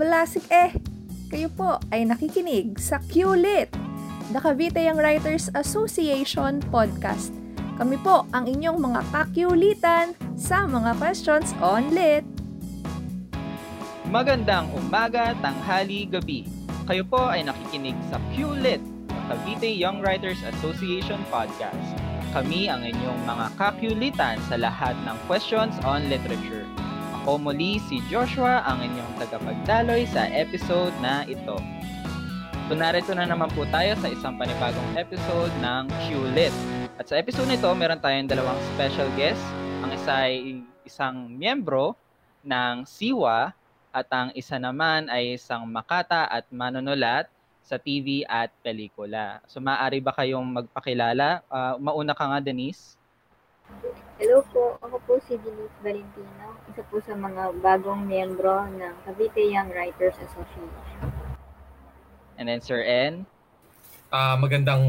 Balasik eh! Kayo po ay nakikinig sa QLIT, the Cavite Young Writers Association podcast. Kami po ang inyong mga kakyulitan sa mga questions on lit. Magandang umaga, tanghali, gabi. Kayo po ay nakikinig sa QLIT, the Cavite Young Writers Association podcast. Kami ang inyong mga kakyulitan sa lahat ng questions on literature. Ako muli si Joshua, ang inyong tagapagdaloy sa episode na ito. So narito na naman po tayo sa isang panibagong episode ng QLIT. At sa episode nito, meron tayong dalawang special guest. Ang isa ay isang miyembro ng SIWA at ang isa naman ay isang makata at manonulat sa TV at pelikula. So maaari ba kayong magpakilala? Uh, mauna ka nga, Denise. Hello po, ako po si Denise Valentino, isa po sa mga bagong miyembro ng Cavite Young Writers Association. And then Sir N? Uh, magandang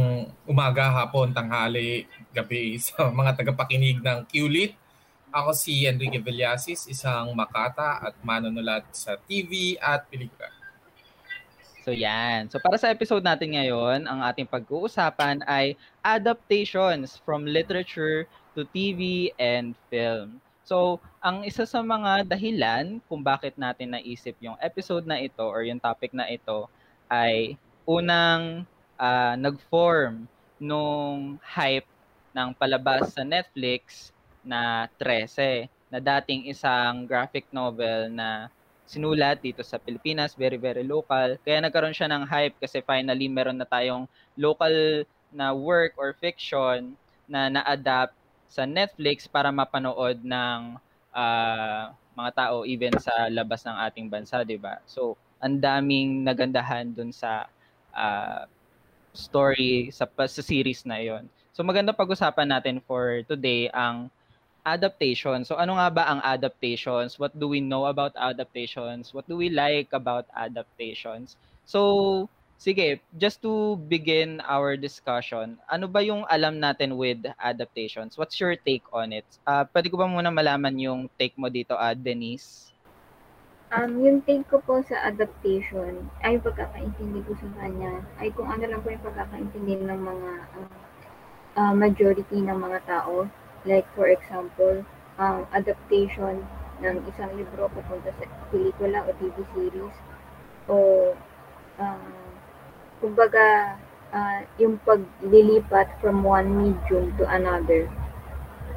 umaga, hapon, tanghali, gabi sa mga tagapakinig ng QLIT. Ako si Enrique Villasis, isang makata at manonulat sa TV at pelikula. So yan. So para sa episode natin ngayon, ang ating pag-uusapan ay adaptations from literature to TV and film. So, ang isa sa mga dahilan kung bakit natin naisip yung episode na ito or yung topic na ito ay unang uh, nag-form nung hype ng palabas sa Netflix na 13 na dating isang graphic novel na sinulat dito sa Pilipinas, very very local. Kaya nagkaroon siya ng hype kasi finally meron na tayong local na work or fiction na na-adapt sa Netflix para mapanood ng uh, mga tao even sa labas ng ating bansa, 'di ba? So, ang daming nagandahan dun sa uh, story sa sa series na 'yon. So maganda pag-usapan natin for today ang adaptation. So ano nga ba ang adaptations? What do we know about adaptations? What do we like about adaptations? So Sige, just to begin our discussion, ano ba yung alam natin with adaptations? What's your take on it? Uh, pwede ko ba muna malaman yung take mo dito, uh, Denise? Um, yung take ko po sa adaptation, ay pagkakaintindi ko sa kanya, ay kung ano lang po yung pagkakaintindi ng mga uh, uh, majority ng mga tao. Like for example, um, adaptation ng isang libro papunta sa pelikula o TV series o uh, kumbaga, uh, yung paglilipat from one medium to another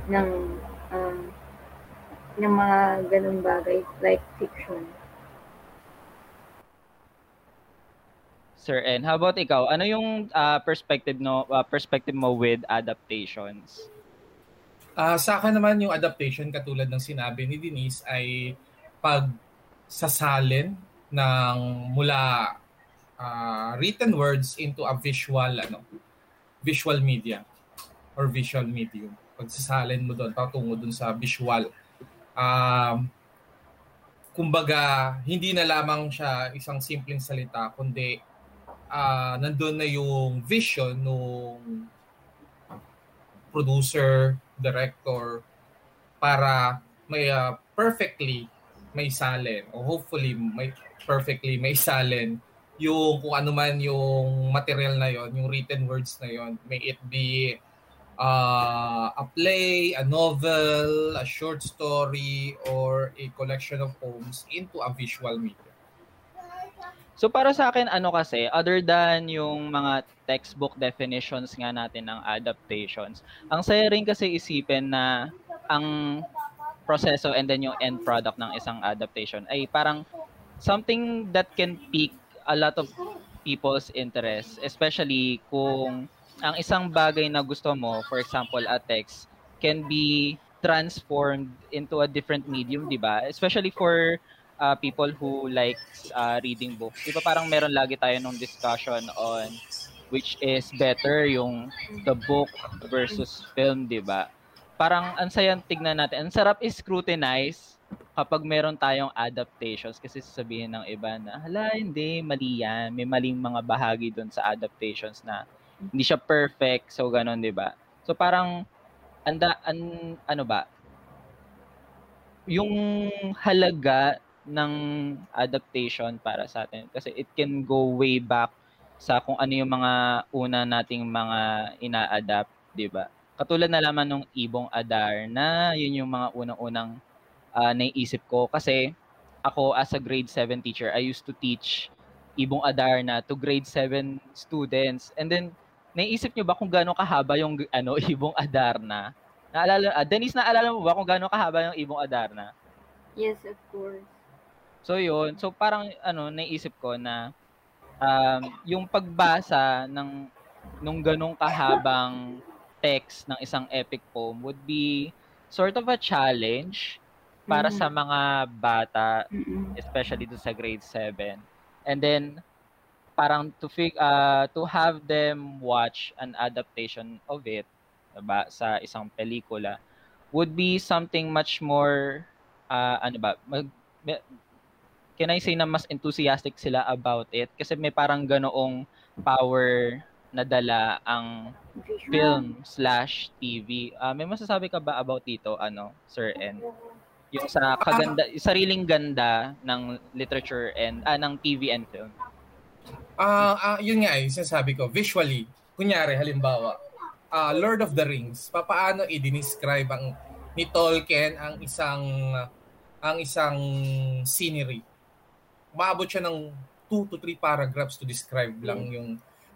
ng um, ng mga ganung bagay like fiction. Sir N, how about ikaw? Ano yung uh, perspective no uh, perspective mo with adaptations? Uh, sa akin naman yung adaptation katulad ng sinabi ni Denise ay pag sasalin ng mula uh, written words into a visual ano visual media or visual medium. Pagsasalin mo doon patungo doon sa visual. Um kumbaga hindi na lamang siya isang simpleng salita kundi uh, nandun na yung vision nung producer director para may uh, perfectly may salin o hopefully may perfectly may salin yung kung ano man yung material na yon, yung written words na yon, may it be uh, a play, a novel, a short story, or a collection of poems into a visual media. So para sa akin, ano kasi, other than yung mga textbook definitions nga natin ng adaptations, ang saya rin kasi isipin na ang proseso and then yung end product ng isang adaptation ay parang something that can pique a lot of people's interest, especially kung ang isang bagay na gusto mo, for example, a text, can be transformed into a different medium, di ba? Especially for uh, people who likes uh, reading books. Di ba parang meron lagi tayo nung discussion on which is better, yung the book versus film, di ba? Parang ang sayang tignan natin. Ang sarap is-scrutinize kapag meron tayong adaptations, kasi sasabihin ng iba na, hala, hindi, mali yan. May maling mga bahagi doon sa adaptations na hindi siya perfect, so ganun, di ba? So parang, anda, an, ano ba, yung halaga ng adaptation para sa atin kasi it can go way back sa kung ano yung mga una nating mga ina-adapt, 'di ba? Katulad na lamang nung Ibong Adar na yun yung mga unang-unang uh, naiisip ko kasi ako as a grade 7 teacher, I used to teach Ibong Adar na to grade 7 students. And then naiisip niyo ba kung gaano kahaba yung ano Ibong Adar na? Naalala, uh, Denise, naalala mo ba kung gaano kahaba yung Ibong Adar na? Yes, of course. So yun, so parang ano, naisip ko na um, yung pagbasa ng nung ganong kahabang text ng isang epic poem would be sort of a challenge para mm-hmm. sa mga bata, mm-hmm. especially do sa grade 7. And then parang to fig uh, to have them watch an adaptation of it diba, sa isang pelikula would be something much more uh, ano ba mag, can I say na mas enthusiastic sila about it kasi may parang ganoong power na dala ang film slash TV. Uh, ah, may masasabi ka ba about dito, ano, Sir N? Yung sa kaganda, uh, sariling ganda ng literature and uh, ng TV and film. Ah, uh, uh, yun nga eh, sinasabi ko, visually, kunyari halimbawa, uh, Lord of the Rings, papaano i-describe ang ni Tolkien ang isang ang isang scenery maabot siya ng 2 to 3 paragraphs to describe lang hmm. yung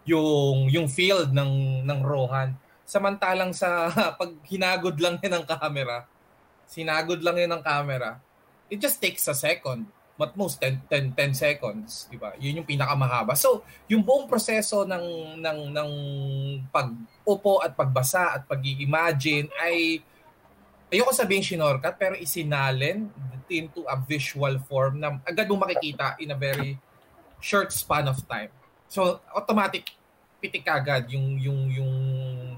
yung yung field ng ng Rohan. Samantalang sa pag hinagod lang yan ng camera, sinagod lang yan ng camera, it just takes a second. At most 10 10 10 seconds, di ba? Yun yung pinakamahaba. So, yung buong proseso ng ng ng pag-upo at pagbasa at pag-imagine ay ayoko sabihin shinorkat pero isinalin into a visual form na agad mo makikita in a very short span of time. So automatic pitik agad yung yung yung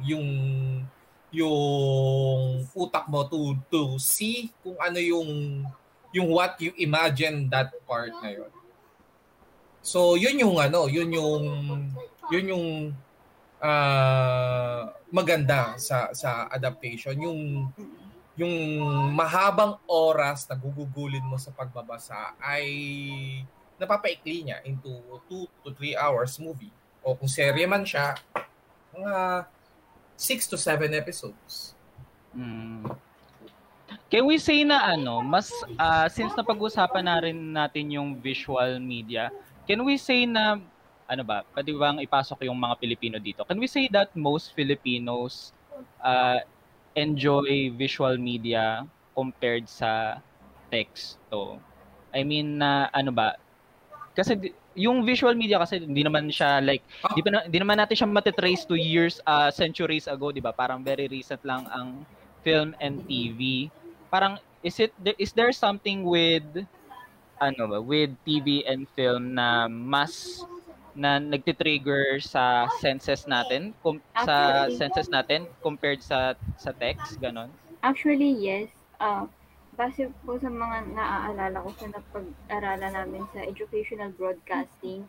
yung yung utak mo to to see kung ano yung yung what you imagine that part na yun. So yun yung ano, yun yung yun yung uh, maganda sa sa adaptation, yung yung mahabang oras na gugugulin mo sa pagbabasa ay napapaikli niya into 2 to 3 hours movie. O kung serye man siya, mga 6 to 7 episodes. Mm. Can we say na ano, mas uh, since napag-usapan na rin natin yung visual media, can we say na ano ba, pwede bang ipasok yung mga Pilipino dito? Can we say that most Filipinos uh, enjoy visual media compared sa texto. I mean na ano ba? Kasi yung visual media kasi hindi naman siya like hindi pa hindi naman natin siya matitrace to years uh, centuries ago, 'di ba? Parang very recent lang ang film and TV. Parang is it is there something with ano ba, with TV and film na mas na nagti-trigger sa senses natin kum- sa senses natin compared sa sa text ganon Actually yes uh, base po sa mga naaalala ko sa napag-aralan namin sa educational broadcasting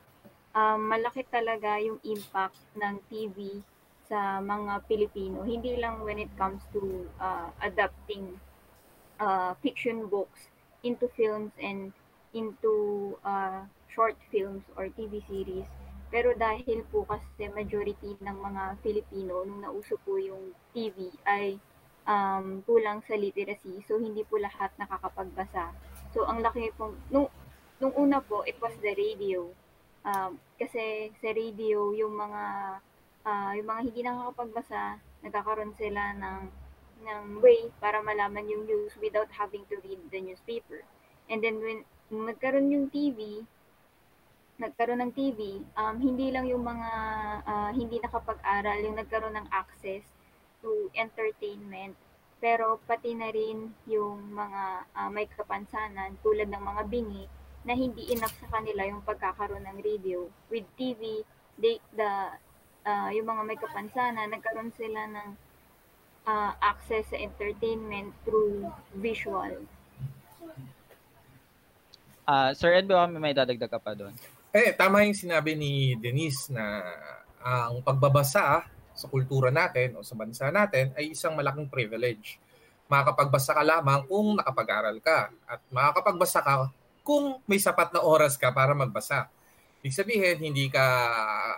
um, malaki talaga yung impact ng TV sa mga Pilipino hindi lang when it comes to uh, adapting uh, fiction books into films and into uh, short films or TV series. Pero dahil po kasi majority ng mga Filipino nung nauso po yung TV ay um, kulang sa literacy. So hindi po lahat nakakapagbasa. So ang laki po nung nung una po it was the radio. Um, kasi sa radio yung mga uh, yung mga hindi nakakapagbasa, nagkakaroon sila ng ng way para malaman yung news without having to read the newspaper. And then when nagkaroon yung TV, nagkaroon ng TV, um, hindi lang yung mga uh, hindi nakapag-aral yung nagkaroon ng access to entertainment, pero pati na rin yung mga uh, may kapansanan tulad ng mga bingi na hindi enough sa kanila yung pagkakaroon ng radio. With TV, they, the, uh, yung mga may kapansanan, nagkaroon sila ng uh, access sa entertainment through visual. Uh, Sir Ed, may may dadagdag ka pa doon? Eh, tama yung sinabi ni Denise na ang pagbabasa sa kultura natin o sa bansa natin ay isang malaking privilege. Makakapagbasa ka lamang kung nakapag-aral ka. At makakapagbasa ka kung may sapat na oras ka para magbasa. Ibig sabihin, hindi ka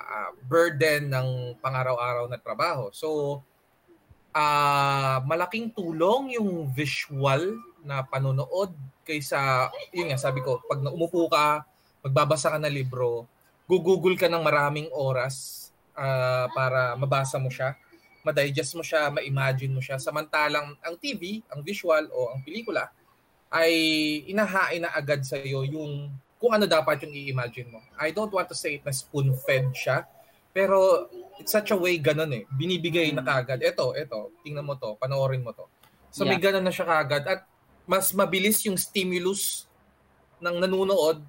uh, burden ng pang-araw-araw na trabaho. So, uh, malaking tulong yung visual na panonood kaysa, yun nga, sabi ko, pag umupo ka, magbabasa ka ng libro, gugugol ka ng maraming oras uh, para mabasa mo siya, ma-digest mo siya, ma-imagine mo siya. Samantalang ang TV, ang visual o ang pelikula ay inahain na agad sa iyo yung kung ano dapat yung i-imagine mo. I don't want to say it na spoon-fed siya, pero it's such a way ganun eh. Binibigay na kagad. Ito, ito, tingnan mo to, panoorin mo to. So yeah. may ganun na siya kagad at mas mabilis yung stimulus ng nanunood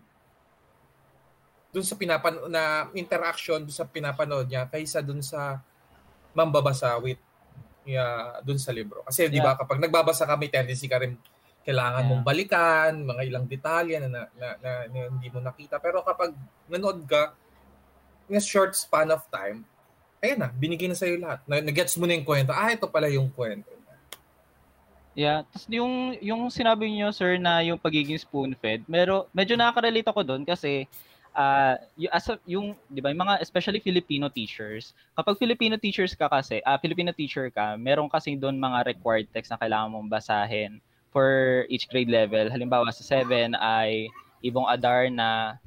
dun sa pinapan na interaction dun sa pinapanood niya kaysa dun sa mambabasa with yeah, dun sa libro. Kasi yeah. di ba kapag nagbabasa ka may tendency ka rin kailangan yeah. mong balikan, mga ilang detalye na, na, na, na, na hindi mo nakita. Pero kapag nanood ka in a short span of time, ayun na, binigay na sa'yo lahat. Nag-gets mo na yung kwento. Ah, ito pala yung kwento. Yeah, tapos yung yung sinabi niyo sir na yung pagiging spoon-fed, mero medyo nakaka-relate ako doon kasi uh, yung, as a, yung, di ba, yung mga especially Filipino teachers, kapag Filipino teachers ka kasi, uh, Filipino teacher ka, meron kasi doon mga required text na kailangan mong basahin for each grade level. Halimbawa sa 7 ay Ibong Adar na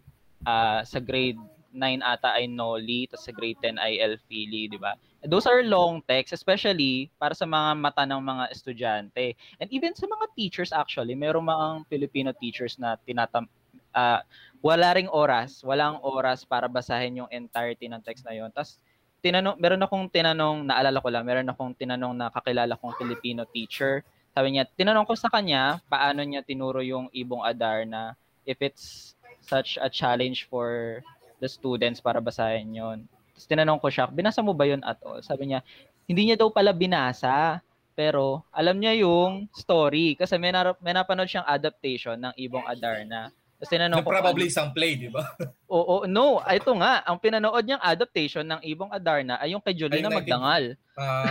uh, sa grade 9 ata ay Noli, tapos sa grade 10 ay Elfili, di ba? Those are long texts, especially para sa mga mata ng mga estudyante. And even sa mga teachers actually, meron mga Filipino teachers na tinatam uh, wala ring oras, walang oras para basahin yung entirety ng text na yon. Tapos tinanong, meron akong tinanong, naalala ko lang, meron akong tinanong na kakilala kong Filipino teacher. Sabi niya, tinanong ko sa kanya, paano niya tinuro yung Ibong Adar na if it's such a challenge for the students para basahin yon. Tapos tinanong ko siya, binasa mo ba yon at all? Sabi niya, hindi niya daw pala binasa, pero alam niya yung story kasi may, na, may napanood siyang adaptation ng Ibong Adar na tapos tinanong ko, probably ano, isang play, di ba? Oo, no. Ito nga, ang pinanood niyang adaptation ng Ibong Adarna ay yung kay Jolina Magdangal. Uh,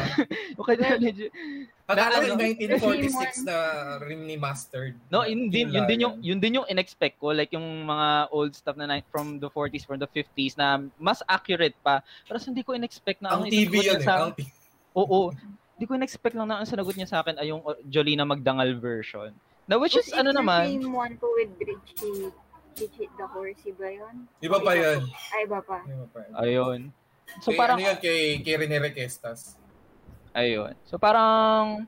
yung kay Jolina. Akala ko 1946 na remastered. No, yun din, yun din yung yun din yung inexpect ko like yung mga old stuff na from the 40s from the 50s na mas accurate pa. Pero hindi ko inexpect na ang, ang TV yun sa, eh. Oo, hindi ko inexpect lang na ang sinagot niya sa akin ay yung Jolina Magdangal version. Na which is ano naman? Yung one po with Bridget, Bridget the Horsey ba yun? Iba pa yun. Ay, iba pa. Iba pa yun. Ayun. So kay, parang... Ano yun kay, kay Rene Requestas? Ayun. So parang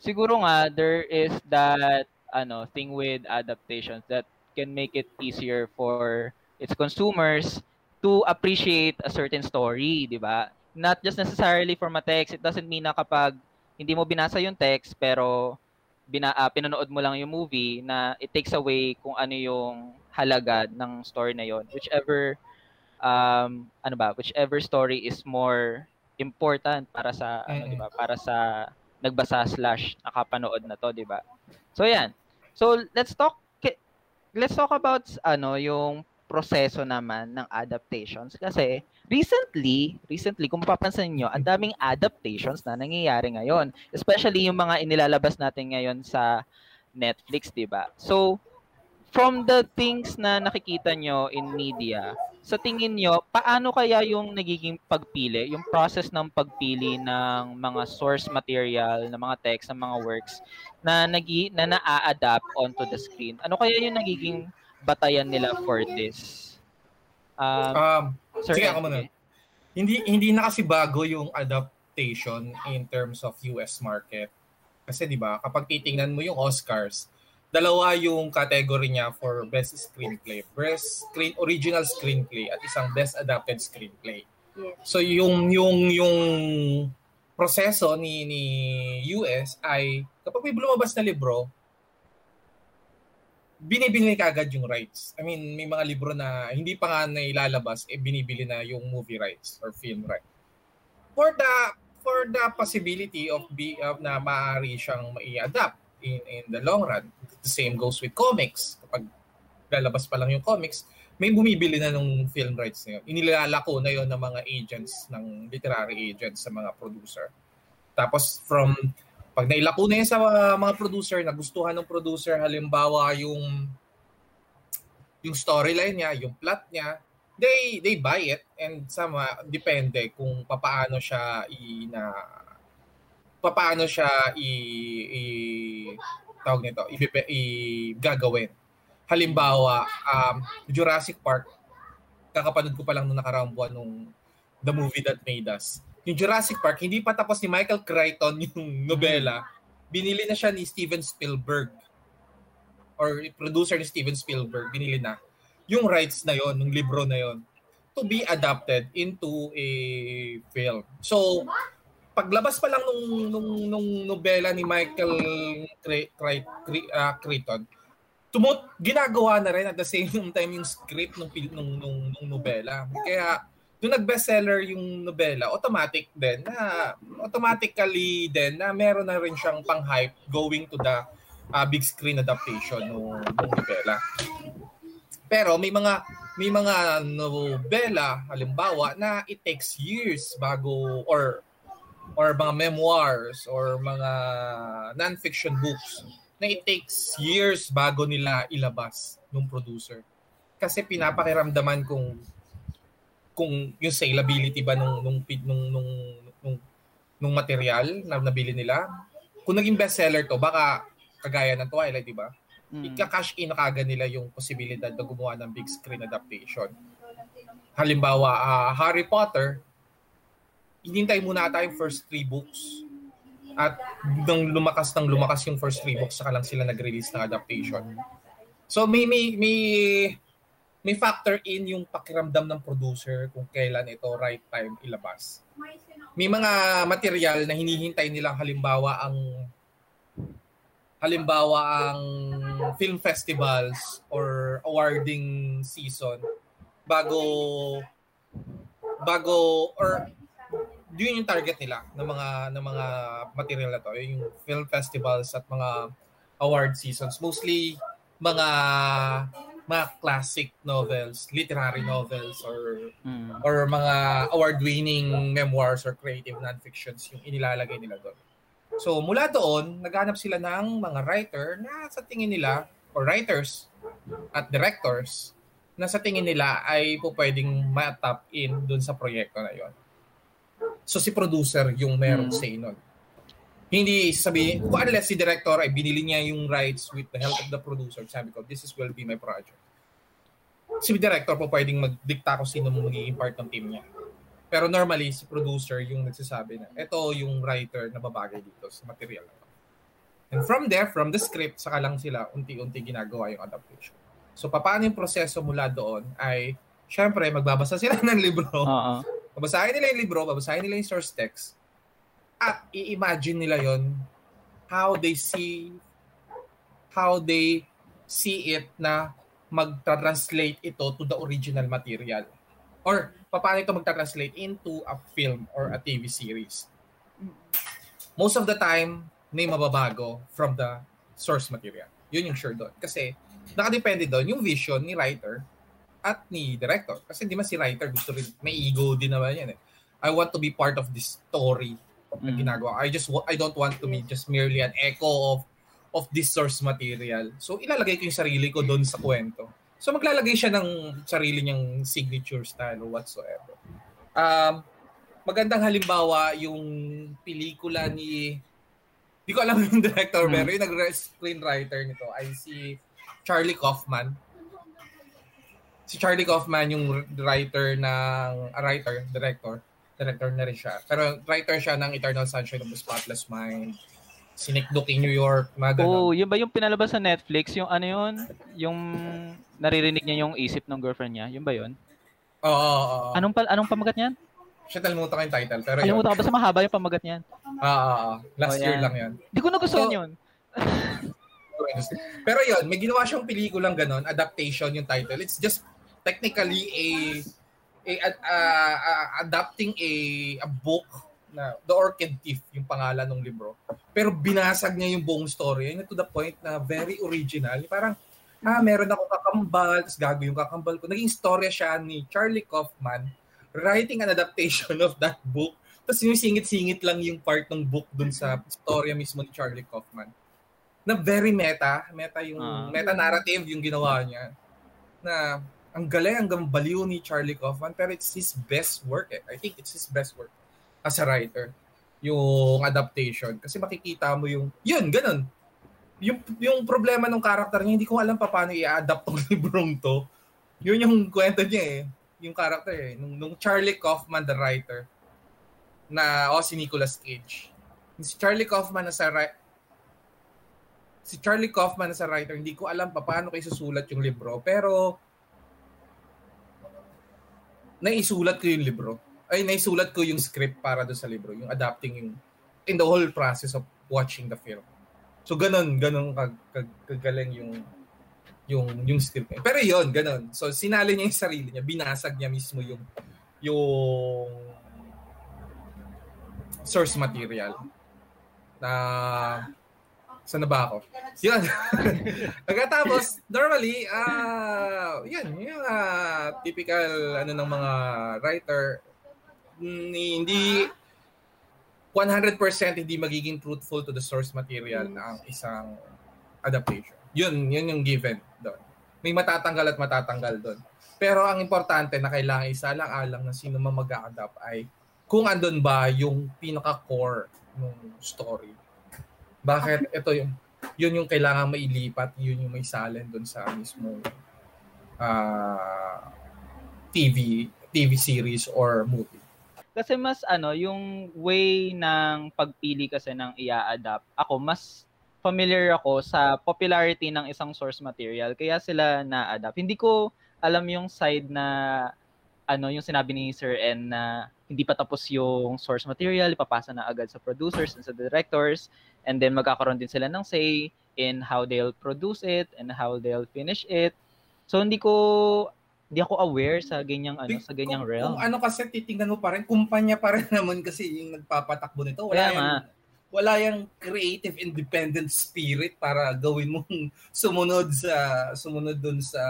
siguro nga there is that ano thing with adaptations that can make it easier for its consumers to appreciate a certain story, di ba? Not just necessarily from a text. It doesn't mean na kapag hindi mo binasa yung text pero bina, uh, pinanood mo lang yung movie na it takes away kung ano yung halaga ng story na yon whichever um ano ba whichever story is more important para sa mm-hmm. ano di ba para sa nagbasa slash nakapanood na to di ba? So yan. So let's talk let's talk about ano yung proseso naman ng adaptations. Kasi recently, recently kung mapapansin niyo, ang daming adaptations na nangyayari ngayon, especially yung mga inilalabas natin ngayon sa Netflix, 'di ba? So from the things na nakikita nyo in media, sa tingin nyo, paano kaya yung nagiging pagpili, yung process ng pagpili ng mga source material, ng mga text, ng mga works na nagi, na na-adapt onto the screen? Ano kaya yung nagiging batayan nila for this? Um, um Sir sige ako muna. Hindi hindi na kasi bago yung adaptation in terms of US market. Kasi 'di ba, kapag titingnan mo yung Oscars, dalawa yung category niya for best screenplay, best screen original screenplay at isang best adapted screenplay. So yung yung yung proseso ni ni US ay kapag may lumabas na libro, binibili ka agad yung rights. I mean, may mga libro na hindi pa nga nailalabas, eh binibili na yung movie rights or film rights. For the for the possibility of be of na maaari siyang mai-adapt in in the long run. The same goes with comics. Kapag lalabas pa lang yung comics, may bumibili na ng film rights na yun. Inilalako na yon ng mga agents, ng literary agents sa mga producer. Tapos from pag nailako na yan sa mga producer, nagustuhan ng producer, halimbawa yung yung storyline niya, yung plot niya, they they buy it and sama depende kung papaano siya i na papaano siya i, i tawag nito, i, i gagawin. Halimbawa, um, Jurassic Park, kakapanood ko pa lang nung nakaraang buwan nung The Movie That Made Us. Yung Jurassic Park, hindi pa tapos ni Michael Crichton yung nobela. Binili na siya ni Steven Spielberg. Or producer ni Steven Spielberg, binili na yung rights na yon, ng libro na yon to be adapted into a film. So, paglabas pa lang nung nung, nung nobela ni Michael uh, Crichton, tumot ginagawa na rin at the same time yung script ng nung, nung, nung nobela. Kaya nung nag-bestseller yung nobela, automatic din na automatically din na meron na rin siyang pang-hype going to the uh, big screen adaptation ng, nobela. Pero may mga may mga nobela halimbawa na it takes years bago or or mga memoirs or mga non-fiction books na it takes years bago nila ilabas ng producer. Kasi pinapakiramdaman kung kung yung salability ba nung nung nung nung nung, nung material na nabili nila. Kung naging bestseller to, baka kagaya ng Twilight, di ba? mm. ika-cash in na kagad nila yung posibilidad na gumawa ng big screen adaptation. Halimbawa, uh, Harry Potter, hinintay muna ata yung first three books. At nung lumakas ng lumakas yung first three books, saka lang sila nag-release ng adaptation. So may may may may factor in yung pakiramdam ng producer kung kailan ito right time ilabas. May mga material na hinihintay nilang halimbawa ang halimbawa ang film festivals or awarding season bago bago or yun yung target nila ng mga ng mga material na to yung film festivals at mga award seasons mostly mga mga classic novels literary novels or mm. or mga award winning memoirs or creative non-fictions yung inilalagay nila doon So mula doon, naghanap sila ng mga writer na sa tingin nila, or writers at directors, na sa tingin nila ay po pwedeng ma-tap in doon sa proyekto na yon. So si producer yung merong hmm. say nun. Hindi sabi, unless si director ay binili niya yung rights with the help of the producer, sabi ko, this is will be my project. Si director po pwedeng magdikta kung sino magiging part ng team niya. Pero normally, si producer yung nagsasabi na, ito yung writer na babagay dito sa material na to. And from there, from the script, saka lang sila unti-unti ginagawa yung adaptation. So, paano yung proseso mula doon ay, syempre, magbabasa sila ng libro. Uh-huh. Babasahin nila yung libro, babasahin nila yung source text, at i-imagine nila yon how they see how they see it na mag-translate ito to the original material or paano ito magta-translate into a film or a TV series. Most of the time, may mababago from the source material. Yun yung sure doon. Kasi nakadepende doon yung vision ni writer at ni director. Kasi di man si writer gusto rin, may ego din naman yan eh. I want to be part of this story mm. ginagawa. I just I don't want to be just merely an echo of of this source material. So ilalagay ko yung sarili ko doon sa kwento. So maglalagay siya ng sarili niyang signature style or whatsoever. Um, magandang halimbawa yung pelikula ni hindi ko alam yung director hmm. pero yung nag-screenwriter nito ay si Charlie Kaufman. Si Charlie Kaufman yung writer ng uh, writer, director, director na rin siya. Pero writer siya ng Eternal Sunshine of the Spotless Mind, Sinikduki New York, mga ganun. Oh, yun ba yung pinalabas sa Netflix? Yung ano yun? Yung naririnig niya yung isip ng girlfriend niya? Yun ba yun? Oo. Oh, oh, oh. Anong, anong pamagat niyan? Siya talimutan ko yung title. Pero Kalimutan ko. Basta mahaba yung pamagat niyan. Oo. Uh, uh, last oh, year lang yun. Hindi ko nagustuhan so, yun. pero yun, may ginawa siyang pelikulang ganon, adaptation yung title. It's just technically a a, a, a adapting a a book na The Orchid Thief yung pangalan ng libro. Pero binasag niya yung buong story. Yun to the point na very original. Parang, ah, meron ako kakambal, tapos gago yung kakambal ko. Naging storya siya ni Charlie Kaufman writing an adaptation of that book. Tapos yung singit-singit lang yung part ng book dun sa storya mismo ni Charlie Kaufman. Na very meta. Meta yung, uh, meta-narrative yung ginawa niya. na ang galing, ang baliw ni Charlie Kaufman, pero it's his best work. Eh. I think it's his best work as a writer. Yung adaptation. Kasi makikita mo yung, yun, ganun. Yung, yung problema ng character niya, hindi ko alam pa paano i-adapt tong librong to. Yun yung kwento niya eh. Yung character eh. Nung, nung Charlie Kaufman, the writer, na, oh, si Nicolas Cage. Si Charlie Kaufman na sa si Charlie Kaufman na sa writer, hindi ko alam pa paano kayo susulat yung libro. Pero, naisulat ko yung libro. Ay, naisulat ko yung script para do sa libro. Yung adapting yung, in the whole process of watching the film. So, ganun, ganun kag, kag, kagaling yung yung yung script. Pero yon ganun. So sinali niya yung sarili niya, binasag niya mismo yung yung source material na Saan na ba ako? Yun. Pagkatapos, normally, uh, yan, yung uh, typical ano ng mga writer, hindi 100% hindi magiging truthful to the source material ng isang adaptation. Yun, yun yung given doon. May matatanggal at matatanggal doon. Pero ang importante na kailangan isa lang alang na sino man mag-adapt ay kung andun ba yung pinaka-core ng story bakit ito yung yun yung kailangan mailipat, yun yung may salin doon sa mismo uh, ah, TV TV series or movie. Kasi mas ano, yung way ng pagpili kasi ng ia-adapt, ako mas familiar ako sa popularity ng isang source material kaya sila na-adapt. Hindi ko alam yung side na ano yung sinabi ni Sir N na hindi pa tapos yung source material, ipapasa na agad sa producers and sa directors, and then magkakaroon din sila ng say in how they'll produce it and how they'll finish it. So hindi ko hindi ako aware sa ganyang ano sa ganyang kung, realm. Kung ano kasi titingnan mo pa rin, kumpanya pa rin naman kasi yung nagpapatakbo nito. Wala Kaya yung, wala yung creative independent spirit para gawin mong sumunod sa sumunod dun sa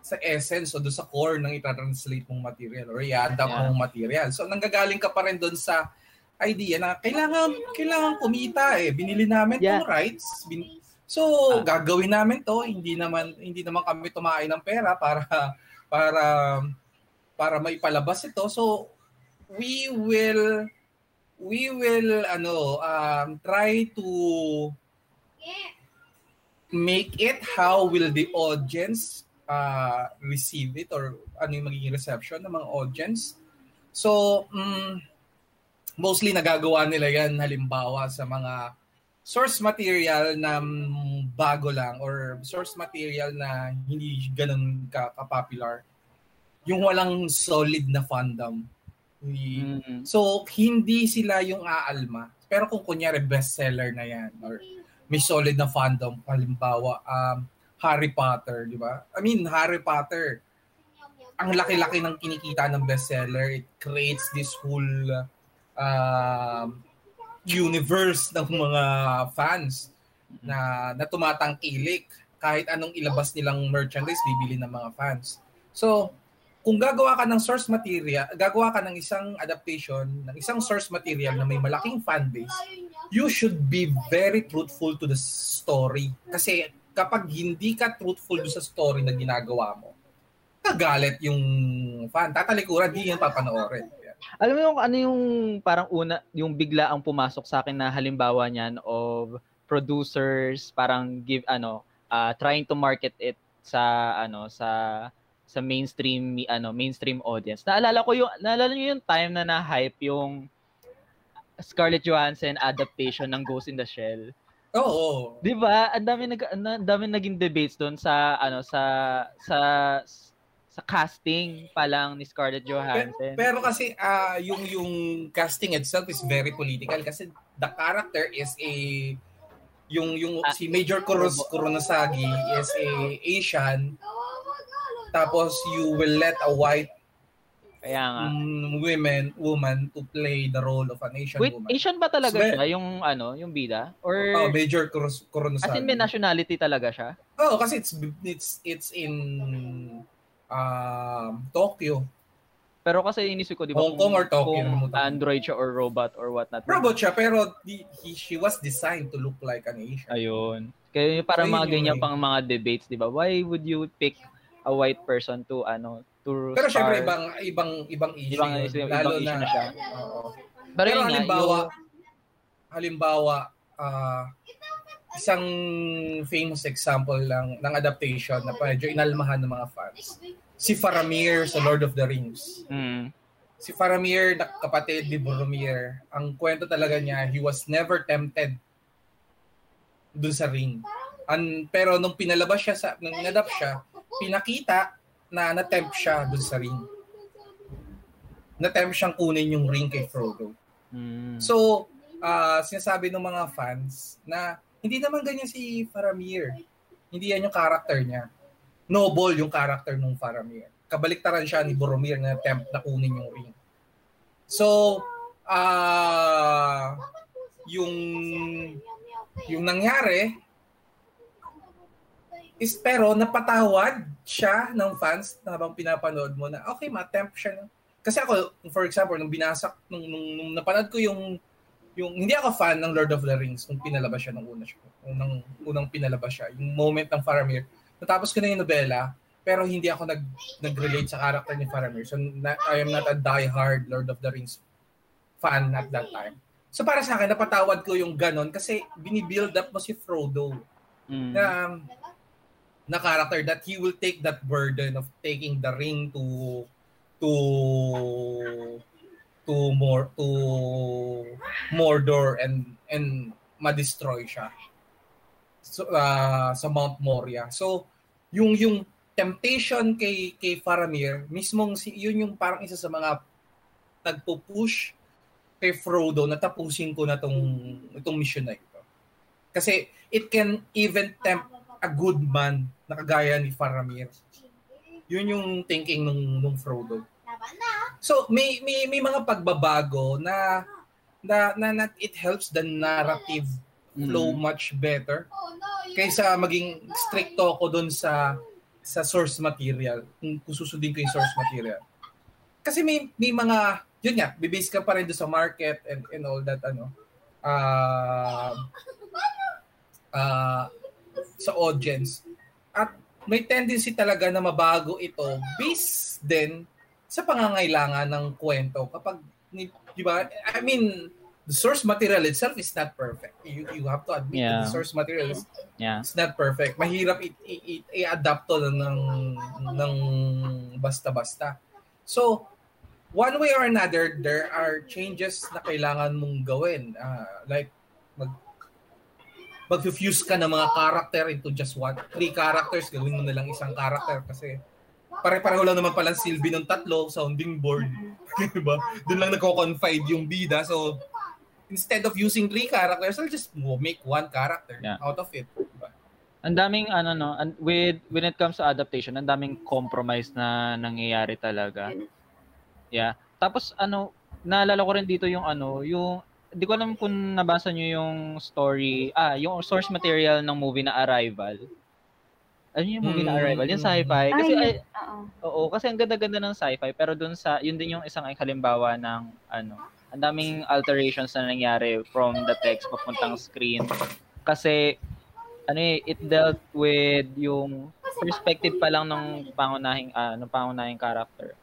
sa essence o doon sa core ng i-translate mong material or i-adapt yeah. mong material. So nanggagaling ka pa rin doon sa idea na kailangan kailangan kumita eh. Binili namin yeah. tong rights. Bin- so ah. gagawin namin to, hindi naman hindi naman kami tumaay ng pera para para para maipalabas ito. So we will we will ano um, try to make it how will the audience uh, receive it or ano yung magiging reception ng mga audience. So, um, mostly nagagawa nila yan halimbawa sa mga source material na bago lang or source material na hindi ganun ka, ka-popular. Yung walang solid na fandom. Mm-hmm. So, hindi sila yung aalma. Pero kung kunyari bestseller na yan or may solid na fandom, halimbawa, um, Harry Potter, di ba? I mean, Harry Potter, ang laki-laki ng kinikita ng bestseller. It creates this whole uh, universe ng mga fans na, na tumatangkilik. Kahit anong ilabas nilang merchandise, bibili ng mga fans. So, kung gagawa ka ng source material, gagawa ka ng isang adaptation, ng isang source material na may malaking fan base, you should be very truthful to the story. Kasi kapag hindi ka truthful sa story na ginagawa mo, nagalit yung fan. Tatalikuran, hindi yan papanoorin. Alam mo yung ano yung parang una, yung bigla ang pumasok sa akin na halimbawa niyan of producers parang give ano uh, trying to market it sa ano sa sa mainstream ano mainstream audience. Naalala ko yung naalala niyo yung time na na-hype yung Scarlett Johansson adaptation ng Ghost in the Shell. Oo. 'Di ba? Ang dami nag ang dami naging debates doon sa ano sa sa sa casting pa lang ni Scarlett Johansson. Pero, pero kasi uh, yung yung casting itself is very political kasi the character is a yung yung ah, si Major Kuros, Kuronosagi is a Asian tapos you will let a white kaya nga. Um, women, woman to play the role of an Asian Wait, woman. Asian ba talaga so, siya? Yung ano, yung bida? Or oh, Major Kuronosagi. As in may nationality talaga siya? Oh, kasi it's it's it's in um, Tokyo. Pero kasi inisip ko, di ba? Hong Kong or Tokyo. Kung Android siya or robot or what not. Robot siya, pero he, she was designed to look like an Asian. Ayun. Kaya parang so, mga ganyan pang mga debates, di ba? Why would you pick a white person to ano to Pero star. syempre ibang ibang ibang issue. Ibang yun. lalo ibang issue na, na siya. Oo. Pero, Pero, halimbawa, yung- halimbawa, ah, isang famous example lang ng adaptation na medyo inalmahan ng mga fans. Si Faramir sa Lord of the Rings. Mm. Si Faramir, na kapatid ni Boromir, ang kwento talaga niya, he was never tempted dun sa ring. An, pero nung pinalabas siya, sa, nung inadapt siya, pinakita na na-tempt siya dun sa ring. Na-tempt siyang kunin yung ring kay Frodo. Mm. So, ah sinasabi ng mga fans na hindi naman ganyan si Faramir. Hindi yan yung character niya. Noble yung character ng Faramir. Kabaliktaran siya ni Boromir na attempt na kunin yung ring. So, ah yung yung nangyari is pero napatawad siya ng fans habang pinapanood mo na okay, ma-tempt siya. Kasi ako, for example, nung binasak, nung, nung, nung napanood ko yung yung hindi ako fan ng Lord of the Rings nung pinalabas siya nung una siya. Unang unang pinalabas siya, yung moment ng Faramir. Natapos ko na yung nobela, pero hindi ako nag nag-relate sa character ni Faramir. So na, I am not a die-hard Lord of the Rings fan at that time. So para sa akin, napatawad ko yung ganon kasi binibuild up mo si Frodo Mm. na na character that he will take that burden of taking the ring to to to more to Mordor and and ma-destroy siya so, ah, sa Mount Moria. So yung yung temptation kay kay Faramir mismong si yun yung parang isa sa mga nagpo-push kay Frodo na tapusin ko na tong itong mission na ito. Kasi it can even tempt a good man na kagaya ni Faramir. Yun yung thinking nung, nung Frodo. So may may may mga pagbabago na na, na, na it helps the narrative flow Mm. much better kaysa maging stricto ako doon sa sa source material kung, susundin ko yung source material. Kasi may may mga yun nga, bibase ka pa rin doon sa market and and all that ano. Ah ah, sa audience. At may tendency talaga na mabago ito based din sa pangangailangan ng kwento kapag ni- di ba I mean the source material itself is not perfect you you have to admit that Yeah. the source material is, Yeah. is not perfect mahirap i-adapt to ng ng basta-basta so one way or another there are changes na kailangan mong gawin Ah, like mag mag-fuse ka ng mga character into just one. Three characters, gawin mo na lang isang character kasi pare-pareho lang naman palang silbi ng tatlo, sounding board. diba? Doon lang nagko-confide yung bida. So, instead of using three characters, I'll just make one character Yeah. out of it. Diba? Ang daming ano no, and with when it comes to adaptation, ang daming compromise na nangyayari talaga. Yeah. Tapos ano, naalala ko rin dito yung ano, yung di ko alam kung nabasa niyo yung story, ah, yung source material ng movie na Arrival. Ano yung movie na Mm. Arrival? Yung sci-fi. Kasi Ay, ay, oo. Oo, kasi ang ganda-ganda ng sci-fi pero dun sa yun din yung isang halimbawa ng ano, ang daming alterations na nangyari from the text papuntang screen. Kasi ano eh, it dealt with yung perspective pa lang ng pangunahing ah, ng pangunahing character.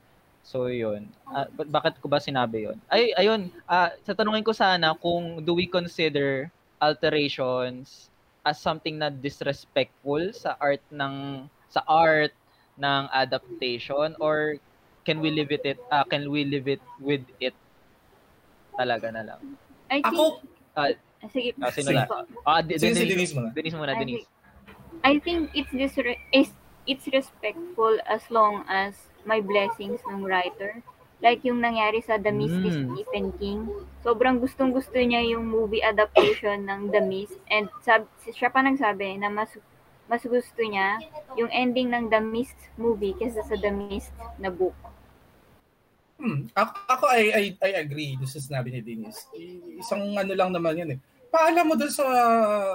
So yun. Ah, ba- bakit ko ba sinabi yun? Ay ayun, ah sa tanungin ko sana kung do we consider alterations as something na disrespectful sa art ng sa art ng adaptation or can we live it, it ah, can we live it with it talaga na lang. I think, Ako, ah, sige, Ah, sino sige na? Ah, sige si Denise, Denise mo na. Denise muna, I Denise. I think it's disre- is it's respectful as long as may blessings ng writer. Like yung nangyari sa The Mist ni Mm. Stephen King. Sobrang gustong-gusto niya yung movie adaptation ng The Mist and sab- siya pa nagsabi na mas mas gusto niya yung ending ng The Mist movie kaysa sa The Mist na book. Hmm, ako, ako I, I, I agree doon sa sinabi ni Denise. I- Isang ano lang naman yan eh. Paalam mo doon sa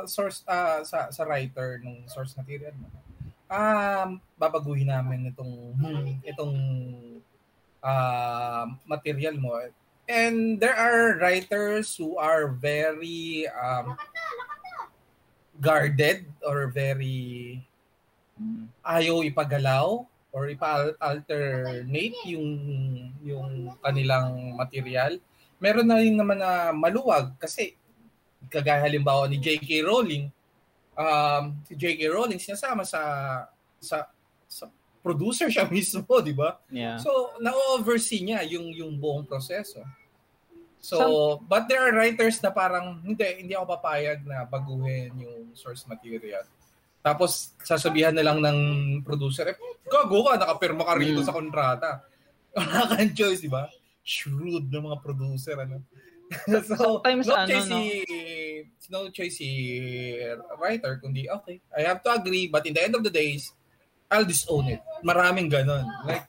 source ah, sa sa writer ng source material mo. Um, babaguhin namin itong hmm, itong ah, material mo. And there are writers who are very um, guarded or very ayaw ipagalaw or ipa-alternate yung yung kanilang material. Meron na rin naman na maluwag kasi kagaya halimbawa ni J.K. Rowling, um, si J.K. Rowling sinasama sa sa sa producer siya mismo, di ba? Yeah. So, na-oversee niya yung yung buong proseso. So, Some- but there are writers na parang hindi hindi ako papayag na baguhin yung source material. Tapos sasabihan na lang ng producer, eh, gago ka, nakapirma ka rito Mm. sa kontrata. Wala kang choice, di ba? Shrewd ng mga producer, ano? so, Sometimes, no ano, choice no? si, no choice si writer, kundi, okay, I have to agree, but in the end of the days, I'll disown it. Maraming ganon. Like,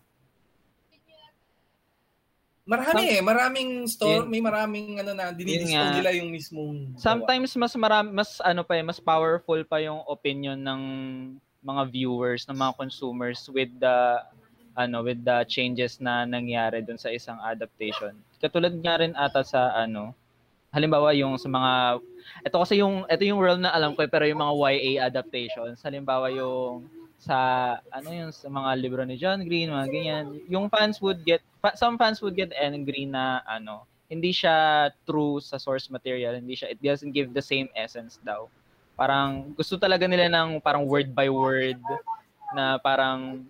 marami eh. Maraming store, Yun- may maraming ano na, nga. nila yung mismong gawa. Sometimes mas marami, mas ano pa eh, mas powerful pa yung opinion ng mga viewers, ng mga consumers with the ano with the changes na nangyari dun sa isang adaptation. Katulad nga rin ata sa ano halimbawa yung sa mga ito kasi yung ito yung realm na alam ko eh, pero yung mga YA adaptations halimbawa yung sa ano yung sa mga libro ni John Green mga ganyan. Yung fans would get some fans would get angry na ano hindi siya true sa source material. Hindi siya it doesn't give the same essence daw. Parang gusto talaga nila ng parang word by word na parang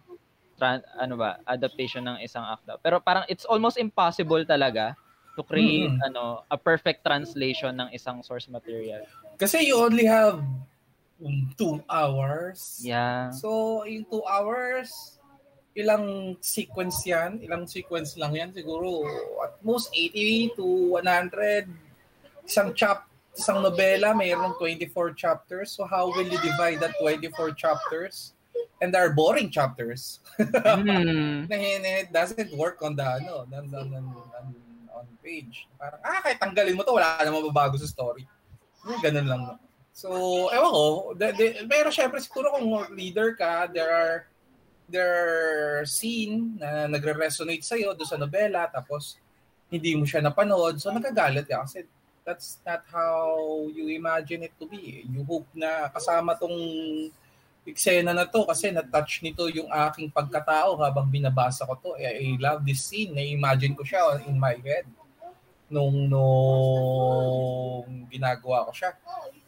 tran- ano ba adaptation ng isang akda pero parang it's almost impossible talaga to create Mm. ano a perfect translation ng isang source material. Kasi you only have um, two hours. yeah So, yung two hours, ilang sequence yan? Ilang sequence lang yan? Siguro at most 80 to 100. Isang chap, isang nobela, mayroong 24 chapters. So, how will you divide that 24 chapters? And there are boring chapters. Na hin- it doesn't work on the ano, on, on, on, on, on page. Parang, ah, kahit tanggalin mo to, wala namang mababago sa story. Ganun lang. So, ewan ko, de, de, pero syempre siguro kung reader ka, there are there are scene na nagre-resonate sa'yo doon sa nobela, tapos hindi mo siya napanood, so nagagalit ka kasi that's not how you imagine it to be. You hope na kasama tong eksena na to kasi na-touch nito yung aking pagkatao habang binabasa ko to. I, I love this scene. Na-imagine ko siya in my head nung, nung ginagawa ko siya.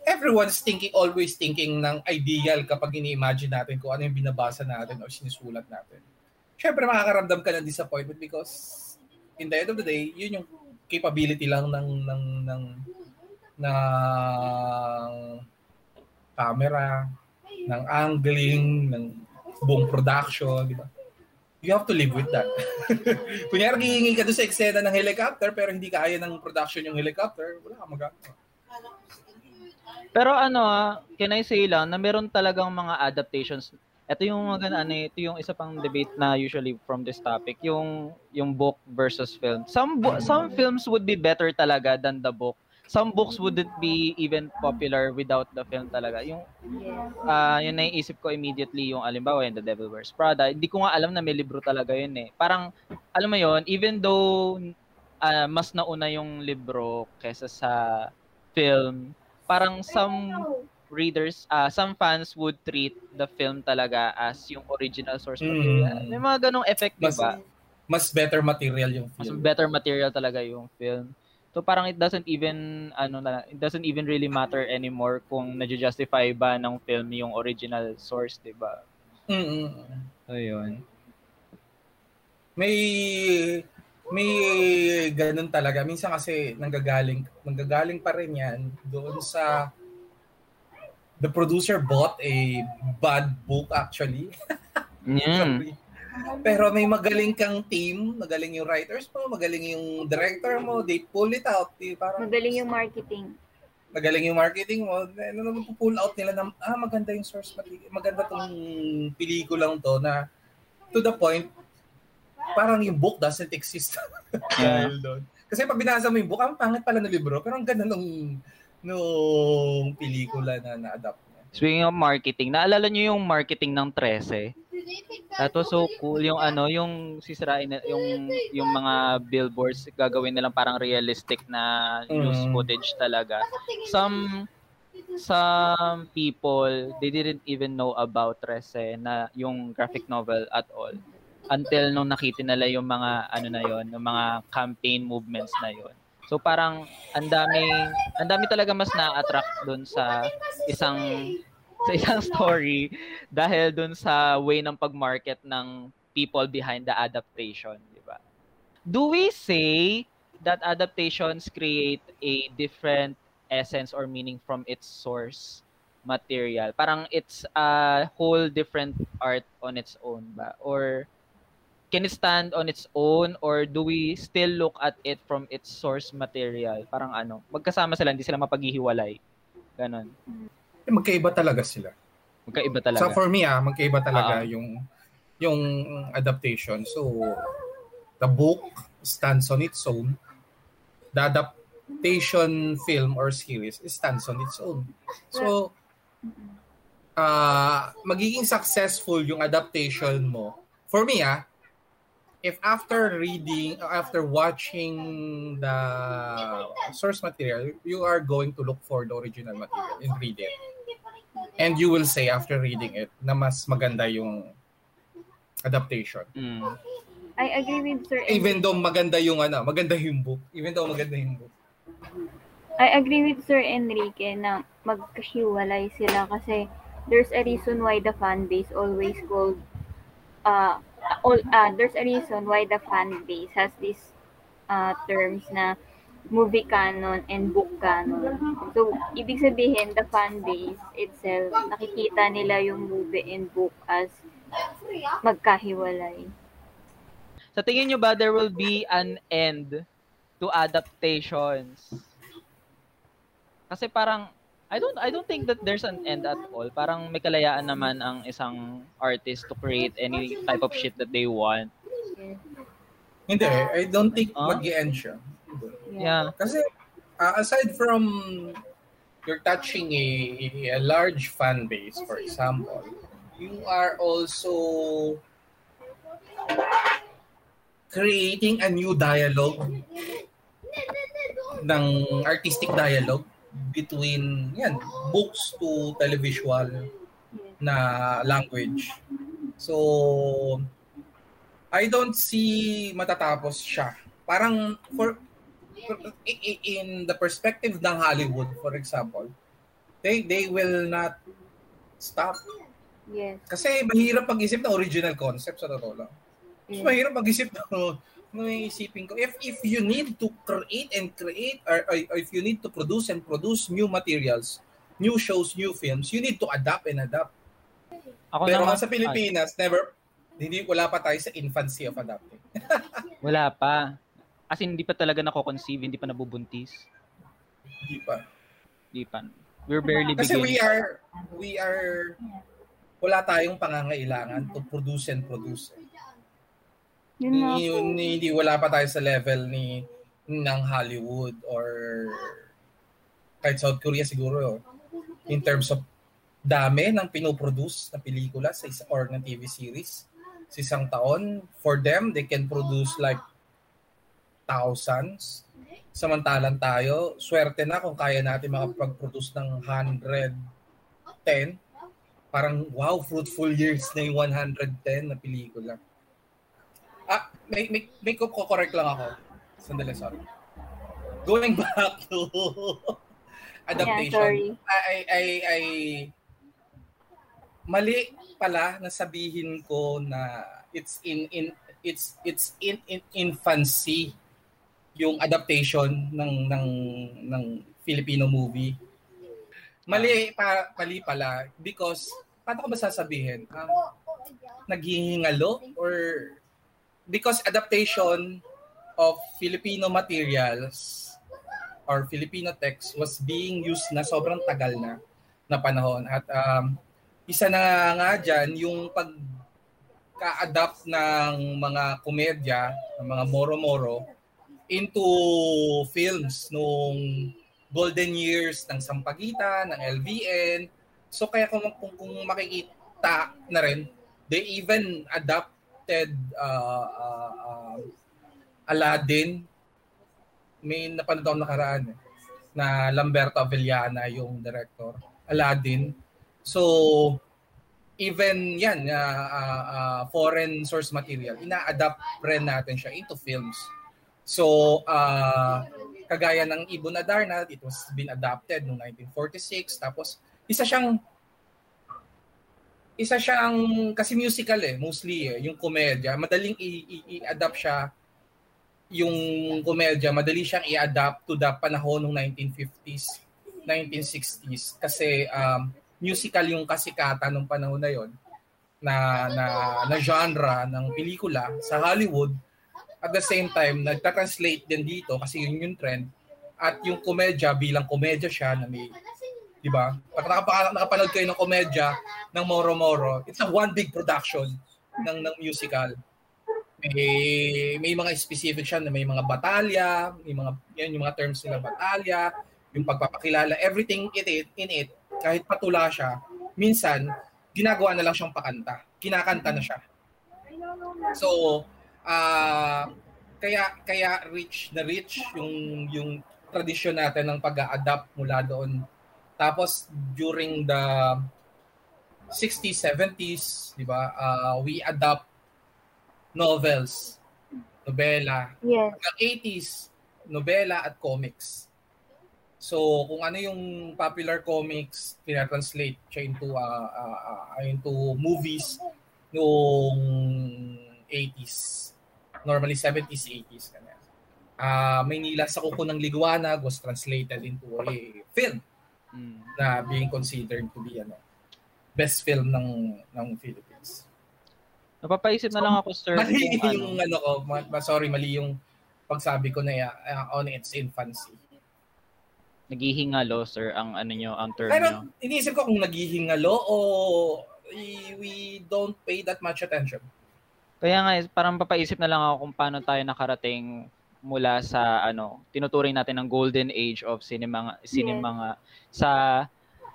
Everyone's thinking, always thinking ng ideal kapag ini-imagine natin kung ano yung binabasa natin o sinusulat natin. Siyempre, makakaramdam ka ng disappointment because in the end of the day, yun yung capability lang ng ng ng ng camera, ng angling, ng buong production, di ba? You have to live with that. Kunyari, hihingi ka doon sa eksena ng helicopter pero hindi kaya ng production yung helicopter, wala ka magagawa. Pero ano, ah, can I say lang na meron talagang mga adaptations. Ito yung mga ano, ito yung isa pang debate na usually from this topic, yung yung book versus film. Some some films would be better talaga than the book. Some books wouldn't be even popular without the film talaga. Yung Yes. ah yun naiisip ko immediately yung alimbawa yung The Devil Wears Prada. Hindi ko nga alam na may libro talaga yun eh. Parang alam mo yun, even though ah, mas nauna yung libro kesa sa film, parang some readers, ah some fans would treat the film talaga as yung original source Mm. material. May mga ganong effect, di Mas, ba? mas better material yung Mas film. better material talaga yung film. So parang it doesn't even ano na it doesn't even really matter anymore kung na-justify ba ng film yung original source, 'di ba? Mm-mm. So yun. May may ganun talaga. Minsan kasi nanggagaling nanggagaling pa rin 'yan doon sa the producer bought a bad book actually. Mm. Pero may magaling kang team, magaling yung writers mo, magaling yung director mo, they pull it out. Di, parang Magaling yung marketing. magaling yung marketing mo, ano naman pull out nila na, ah, maganda yung source material, maganda tong pelikulang to na to the point, parang yung book doesn't exist. Yeah. Kasi pag binasa mo yung book, ang pangit pala ng libro, pero ang ganda nung, nung pelikula na na-adapt niya. Speaking of marketing, naalala niyo yung marketing ng 13? That was so cool yung ano, yung sisirain na, yung yung mga billboards gagawin nilang parang realistic na news Mm. footage talaga. Some some people, they didn't even know about Rese na yung graphic novel at all until nung nakita nila yung mga ano na yon, yung mga campaign movements na yon. So parang ang dami ang dami talaga mas na-attract doon sa isang sa isang story dahil doon sa way ng pag-market ng people behind the adaptation, di ba? Do we say that adaptations create a different essence or meaning from its source material? Parang it's a whole different art on its own ba? Or can it stand on its own or do we still look at it from its source material? Parang ano, magkasama sila, hindi sila mapaghihiwalay. Ganon. Eh, magkaiba talaga sila. Magkaiba talaga. So for me ah, magkaiba talaga uh-huh. yung yung adaptation. So the book stands on its own. The adaptation film or series stands on its own. So uh, magiging successful yung adaptation mo. For me ah, if after reading, after watching the source material, you are going to look for the original material and read it. And you will say after reading it na mas maganda yung adaptation. Mm. I agree with Sir Even though maganda yung ano, maganda yung book. Even though maganda yung book. I agree with Sir Enrique na magkahiwalay sila kasi there's a reason why the fan base always called uh, all uh, there's a reason why the fan base has these uh, terms na movie canon and book canon. So, ibig sabihin, the fan base itself, nakikita nila yung movie and book as magkahiwalay. Sa tingin nyo ba there will be an end to adaptations? Kasi parang I don't I don't think that there's an end at all. Parang may kalayaan naman ang isang artist to create any type of shit that they want. Hindi, I don't think huh? mag-end siya. Yeah. Kasi uh, aside from you're touching a, a large fan base, for example, you are also creating a new dialogue ng artistic dialogue between yan books to televisual na language. So I don't see matatapos siya. Parang for, for in the perspective ng Hollywood for example, they they will not stop. Yes. Kasi mahirap pag-isip ng original concept sa totoo lang. Yes. Mahirap mag-isip ng may isipin ko, if if you need to create and create, or, or, or if you need to produce and produce new materials, new shows, new films, you need to adapt and adapt. Ako Pero naman, sa Pilipinas, ay. never, hindi, wala pa tayo sa infancy of adapting. wala pa. As in, hindi pa talaga nako-conceive, hindi pa nabubuntis. Hindi pa. Hindi pa. We're barely Kasi beginning. we are, we are, wala tayong pangangailangan to produce and produce. Yun yun, hindi wala pa tayo sa level ni ng Hollywood or kahit South Korea siguro in terms of dami ng pinoproduce na pelikula sa isa or ng TV series sa isang taon. For them, they can produce like thousands. Samantalang tayo, swerte na kung kaya natin makapag-produce ng 110. Parang, wow, fruitful years na yung 110 na pelikula. Ah, may, may, may correct lang ako. Sandali, sorry. Going back to adaptation. Yeah. I, I, I, mali pala na sabihin ko na it's in in it's it's in, in infancy yung adaptation ng ng ng Filipino movie. Mali pa mali pala because paano ko ba sasabihin? Um, naghihingalo? Or because adaptation of Filipino materials or Filipino text was being used na sobrang tagal na na panahon. At um, isa na nga dyan yung pag ka-adapt ng mga komedya, ng mga moro-moro into films nung golden years ng Sampaguita, ng LVN. So kaya kung, kung, kung makikita na rin, they even adapt adapted uh, uh, uh, Aladdin. May napanood ako nakaraan. Eh. na Lamberto Avellana yung director. Aladdin. So, even yan, uh, uh, uh, foreign source material, ina-adapt rin natin siya into films. So, uh, kagaya ng Ibon Adarna, it was been adapted noong 1946. Tapos, isa siyang isa siyang kasi musical eh mostly eh yung komedya. Madaling i-adapt siya yung komedya madali siyang i-adapt to the panahon ng 1950s 1960s kasi um, musical yung kasikatan ng panahon na yon na, na na genre ng pelikula sa Hollywood at the same time nagta-translate din dito kasi yun yung trend at yung komedya bilang komedya siya na may Di ba? Pag nakapa- nakapanood kayo ng komedya ng Moro Moro, it's a one big production ng ng musical. May may mga specific siya na may mga batalya, may mga yan yung mga terms nila batalya, yung pagpapakilala, everything in it, in it kahit patula siya, minsan ginagawa na lang siyang pakanta. Kinakanta na siya. So, uh, kaya kaya rich na rich yung yung tradisyon natin ng pag-adapt mula doon tapos during the 60s, 70s, 'di ba? Uh, we adopt novels, nobela. Yes. Hanggang 80s, nobela at comics. So, kung ano yung popular comics, pinatranslate siya into uh, uh, into movies noong 80s. Normally 70s, 80s kanya. Uh, Maynila sa Kuko ng Liguanag was translated into a film mm. na being considered to be ano best film ng ng Philippines. Napapaisip na lang ako, sir. Mali kung yung ano, ano ko, ma- sorry, mali yung pagsabi ko na uh, on its infancy. Naghihingalo, sir, ang ano nyo, ang term Pero, nyo. iniisip ko kung naghihingalo o we don't pay that much attention. Kaya nga, parang papaisip na lang ako kung paano tayo nakarating mula sa ano, tinuturing natin ng golden age of cinema cinema nga sa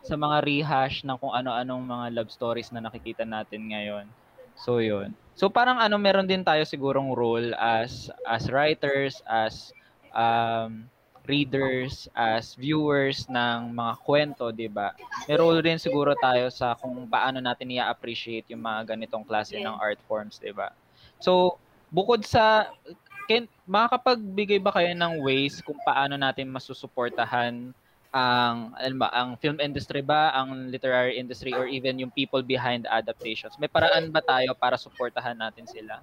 sa mga rehash ng kung ano-anong mga love stories na nakikita natin ngayon. So yun. So parang ano meron din tayo sigurong role as as writers, as um, readers, as viewers ng mga kwento, 'di ba? May role din siguro tayo sa kung paano natin i-appreciate yung mga ganitong klase yeah. ng art forms, 'di ba? So bukod sa Ken, makakapagbigay ba kayo ng ways kung paano natin masusuportahan ang ano ba, ang film industry ba, ang literary industry or even yung people behind adaptations? May paraan ba tayo para suportahan natin sila?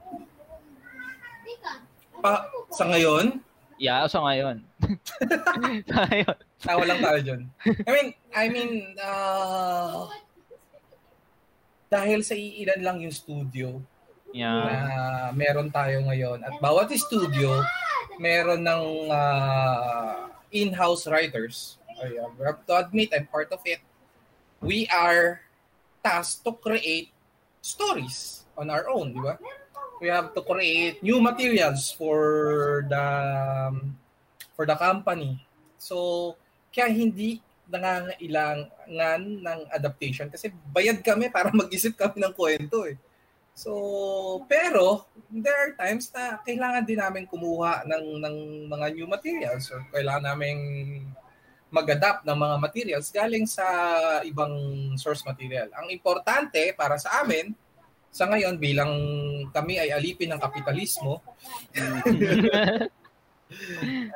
Pa, sa ngayon? Yeah, sa ngayon. sa ngayon. Tawa lang tayo dyan. I mean, I mean, uh, dahil sa iilan lang yung studio, yeah. na meron tayo ngayon. At bawat studio, meron ng uh, in-house writers. I have to admit, I'm part of it. We are tasked to create stories on our own, di ba? We have to create new materials for the um, for the company. So, kaya hindi nangangailangan ng adaptation kasi bayad kami para mag-isip kami ng kwento eh. So, pero there are times na kailangan din namin kumuha ng ng mga new materials or kailangan namin mag-adapt ng mga materials galing sa ibang source material. Ang importante para sa amin sa ngayon bilang kami ay alipin ng kapitalismo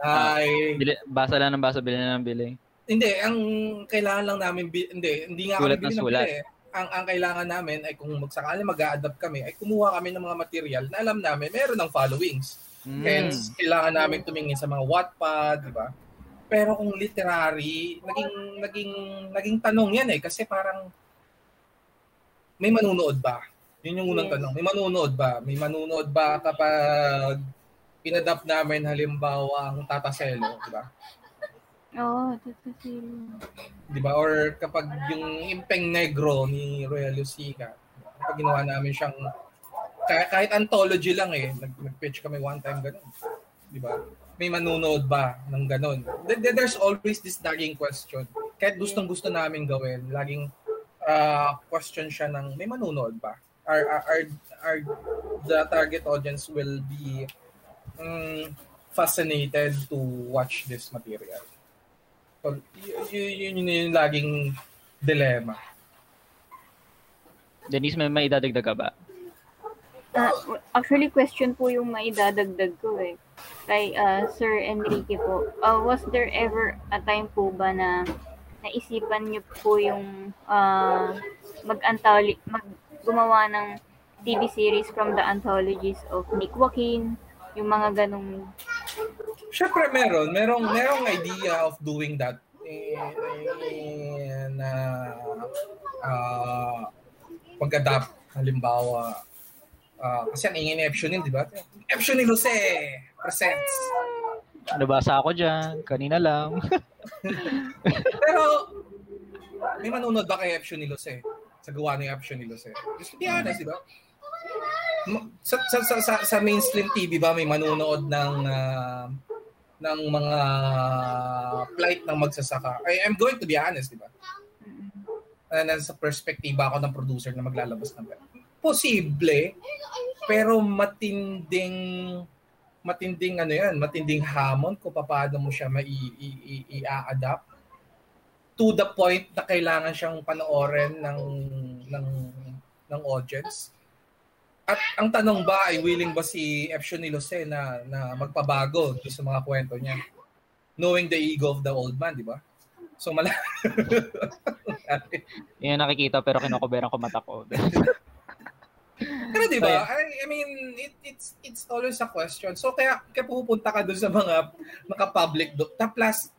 ay bili, basa lang ng basa, bili na ng bili. Hindi, ang kailangan lang namin hindi, hindi nga sulat kami bili ng bili ang ang kailangan namin ay kung magsakali mag-a-adapt kami ay kumuha kami ng mga material na alam namin meron ng followings. Mm. Hence, kailangan namin tumingin sa mga Wattpad, di ba? Pero kung literary, naging naging naging tanong 'yan eh kasi parang may manunood ba? Yun yung unang yes. tanong. May manunood ba? May manunood ba kapag pinadapt namin halimbawa ang Tata Selo, di ba? Oo, oh, Tatasilo. Di ba? Or kapag yung Impeng Negro ni Royal Lucica, kapag ginawa namin siyang kahit, kahit anthology lang eh, nag, nag-pitch kami one time ganun. Di ba? May manunood ba ng ganun? There's always this nagging question. Kahit gustong gusto namin gawin, laging uh, question siya ng may manunood ba? Our, our, our, the target audience will be um, fascinated to watch this material. So, y- y- yun, yun yung laging dilemma. Denise, may may idadagdag ka ba? Ah, actually, question po yung maidadagdag ko eh. Kay ah, Sir Enrique po. Ah, was there ever a time po ba na naisipan niyo po yung ah, mag-antoli, mag gumawa ng TV series from the anthologies of Nick Joaquin, yung mga ganong Siyempre meron, merong merong idea of doing that eh, eh, na uh, pag-adapt halimbawa ah, kasi ang ingin ni Epsionin, di ba? Epsionin Jose presents. Nabasa ako dyan. Kanina lang. Pero may manunod ba kay Epsionin Jose? Sa gawa ni Epsionin Jose? Just to be honest, di ba? Sa, sa, sa, sa, sa mainstream TV ba may manunood ng ah, ng mga flight ng magsasaka? I, I'm going to be honest, di ba? uh, nasa perspektiba ako ng producer na maglalabas ng pera. Posible, pero matinding matinding ano yan, matinding hamon kung paano mo siya mai-adapt to the point na kailangan siyang panoorin ng ng ng audience. At ang tanong ba ay willing ba si Epsion Jose na na magpabago sa mga kwento niya? Knowing the ego of the old man, di ba? So mala Yan nakikita pero kinukuberan ko mata ko. Pero di ba? I, I mean, it, it's it's always a question. So kaya kaya pupunta ka doon sa mga naka-public do. Ta plus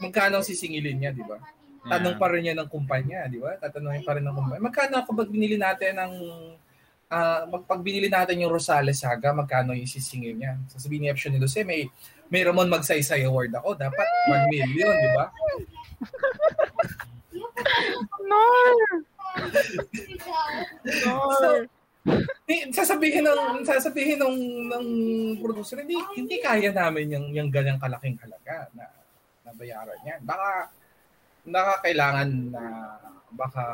magkano ang sisingilin niya, di ba? Tanong pa rin niya ng kumpanya, di ba? Tatanungin pa rin ng kumpanya. Magkano kapag binili natin ng ah magpag binili natin yung Rosales Saga, magkano yung sisingil niya? Sasabihin ni Epsion ni Jose, may may Ramon Magsaysay Award ako, dapat 1 million, di ba? no! So, eh, sasabihin ng sasabihin ng ng producer hindi hindi kaya namin yung yung ganyang kalaking halaga na bayaran yan. Baka baka kailangan na baka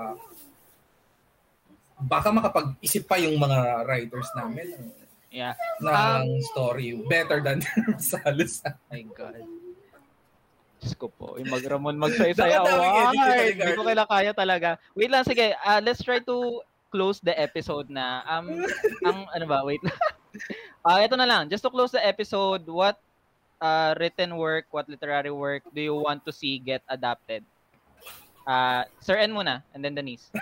baka makapag-isip pa yung mga writers namin ng, Yeah. ng story better than Rosales. My God. Diyos ko po. Yung mag Ramon magsaysay Dapat namin award. edit yung Hindi ko kailangan kaya talaga. Wait lang, sige. ah, let's try to close the episode na. Um, ang, ano ba? Wait lang. Ah, ito na lang. Just to close the episode, what uh, written work, what literary work do you want to see get adapted? Uh, Sir N muna, and then Denise.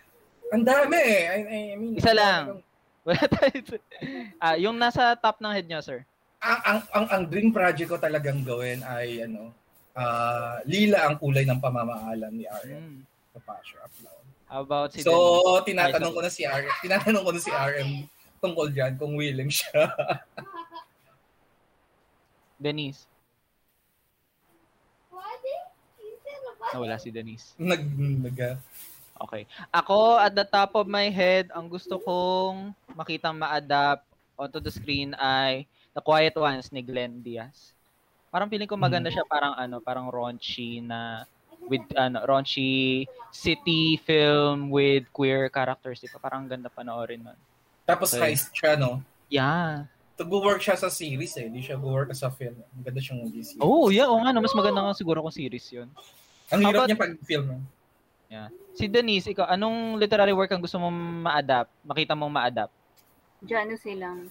Ang dami eh. I, I, mean, Isa lang. Wala tayo. Ah, yung nasa top ng head nyo, sir. ang, ang, ang, ang dream project ko talagang gawin ay ano, ah, lila ang kulay ng pamamaalam ni Hmm. sa Passion Upload. How about si So, Denise? tinatanong ko na si RM, tinatanong ko na si RM tungkol diyan kung willing siya. Denise. Nawala si Denise. nag, nag Okay. Ako, at the top of my head, ang gusto kong makitang ma-adapt onto the screen ay The Quiet Ones ni Glenn Diaz. Parang feeling ko maganda siya parang ano, parang raunchy na with ano, raunchy city film with queer characters. Diba? Parang ganda panoorin nun. Tapos Okay. heist siya, no? Yeah. Nag-work siya sa series eh. Hindi siya work sa film. Ang ganda siyang movie series. Oh, yeah. Oo nga, no, mas maganda nga siguro kung series yun. Ang hirap about- niya pag-film. no? Si Denise, ikaw, anong literary work ang gusto mong ma-adapt? Makita mong ma-adapt? Diyan silang.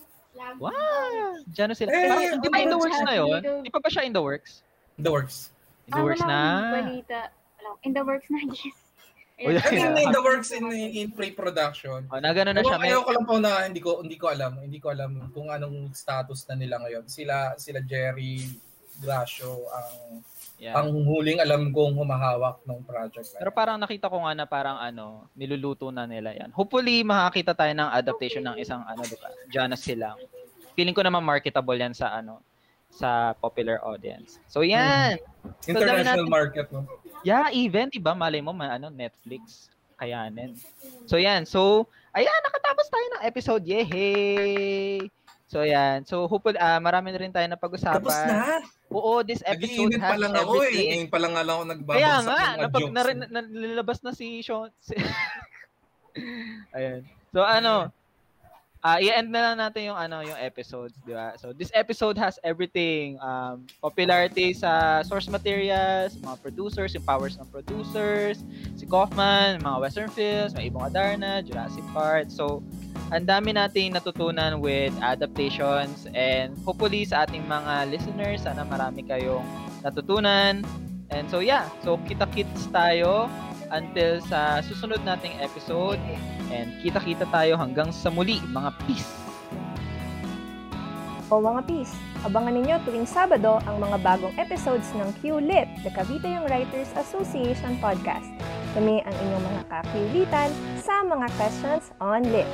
Wow! Diyan na sila. Eh, Parang, di ba in the works siya, na yun? dito. Di pa ba siya in the works? The works. In the works wala na. Balita. In the works na, yes. Oh, yeah. I mean, in the works in, in pre-production. Oh, na gano'n na siya. Ayaw ko lang po na hindi ko hindi ko alam, hindi ko alam kung anong status na nila ngayon. Sila sila Jerry Gracio ang yeah. ang huling alam kong humahawak ng project. na Pero parang nakita ko nga na parang ano, niluluto na nila yan. Hopefully, makakita tayo ng adaptation ng isang ano, diba? Janice silang. Feeling ko naman marketable yan sa ano, sa popular audience. So, yan. So, dami international natin- market no. Yeah, even, diba? Malay mo, ma- ano, Netflix. Kayanin. So, yan. So, ayan, nakatapos tayo ng episode. Yehey! So, yan. So, hopefully, ah marami na rin tayo na pag-usapan. Tapos na. Oo, this episode Nag-iinit has pa lang ako eh. everything. Ngayon pa lang nga lang ako nagbabagsak Kaya nga, napag, jokes. na, na, nalilabas na si Sean. Si, Ayan. So ano, uh, i-end na lang natin yung ano yung episodes, di ba? So this episode has everything. Um, popularity sa source materials, mga producers, yung powers ng producers, si Kaufman, mga western films, may Ibong Adarna, Jurassic Park. So ang dami nating natutunan with adaptations and hopefully sa ating mga listeners, sana marami kayong natutunan. And so yeah, so kita-kits tayo until sa susunod nating episode and kita-kita tayo hanggang sa muli, mga peace! O mga peace, abangan ninyo tuwing Sabado ang mga bagong episodes ng Q-Lit, the Cavite Young Writers Association podcast. Kami ang inyong mga kakulitan sa mga questions on lit.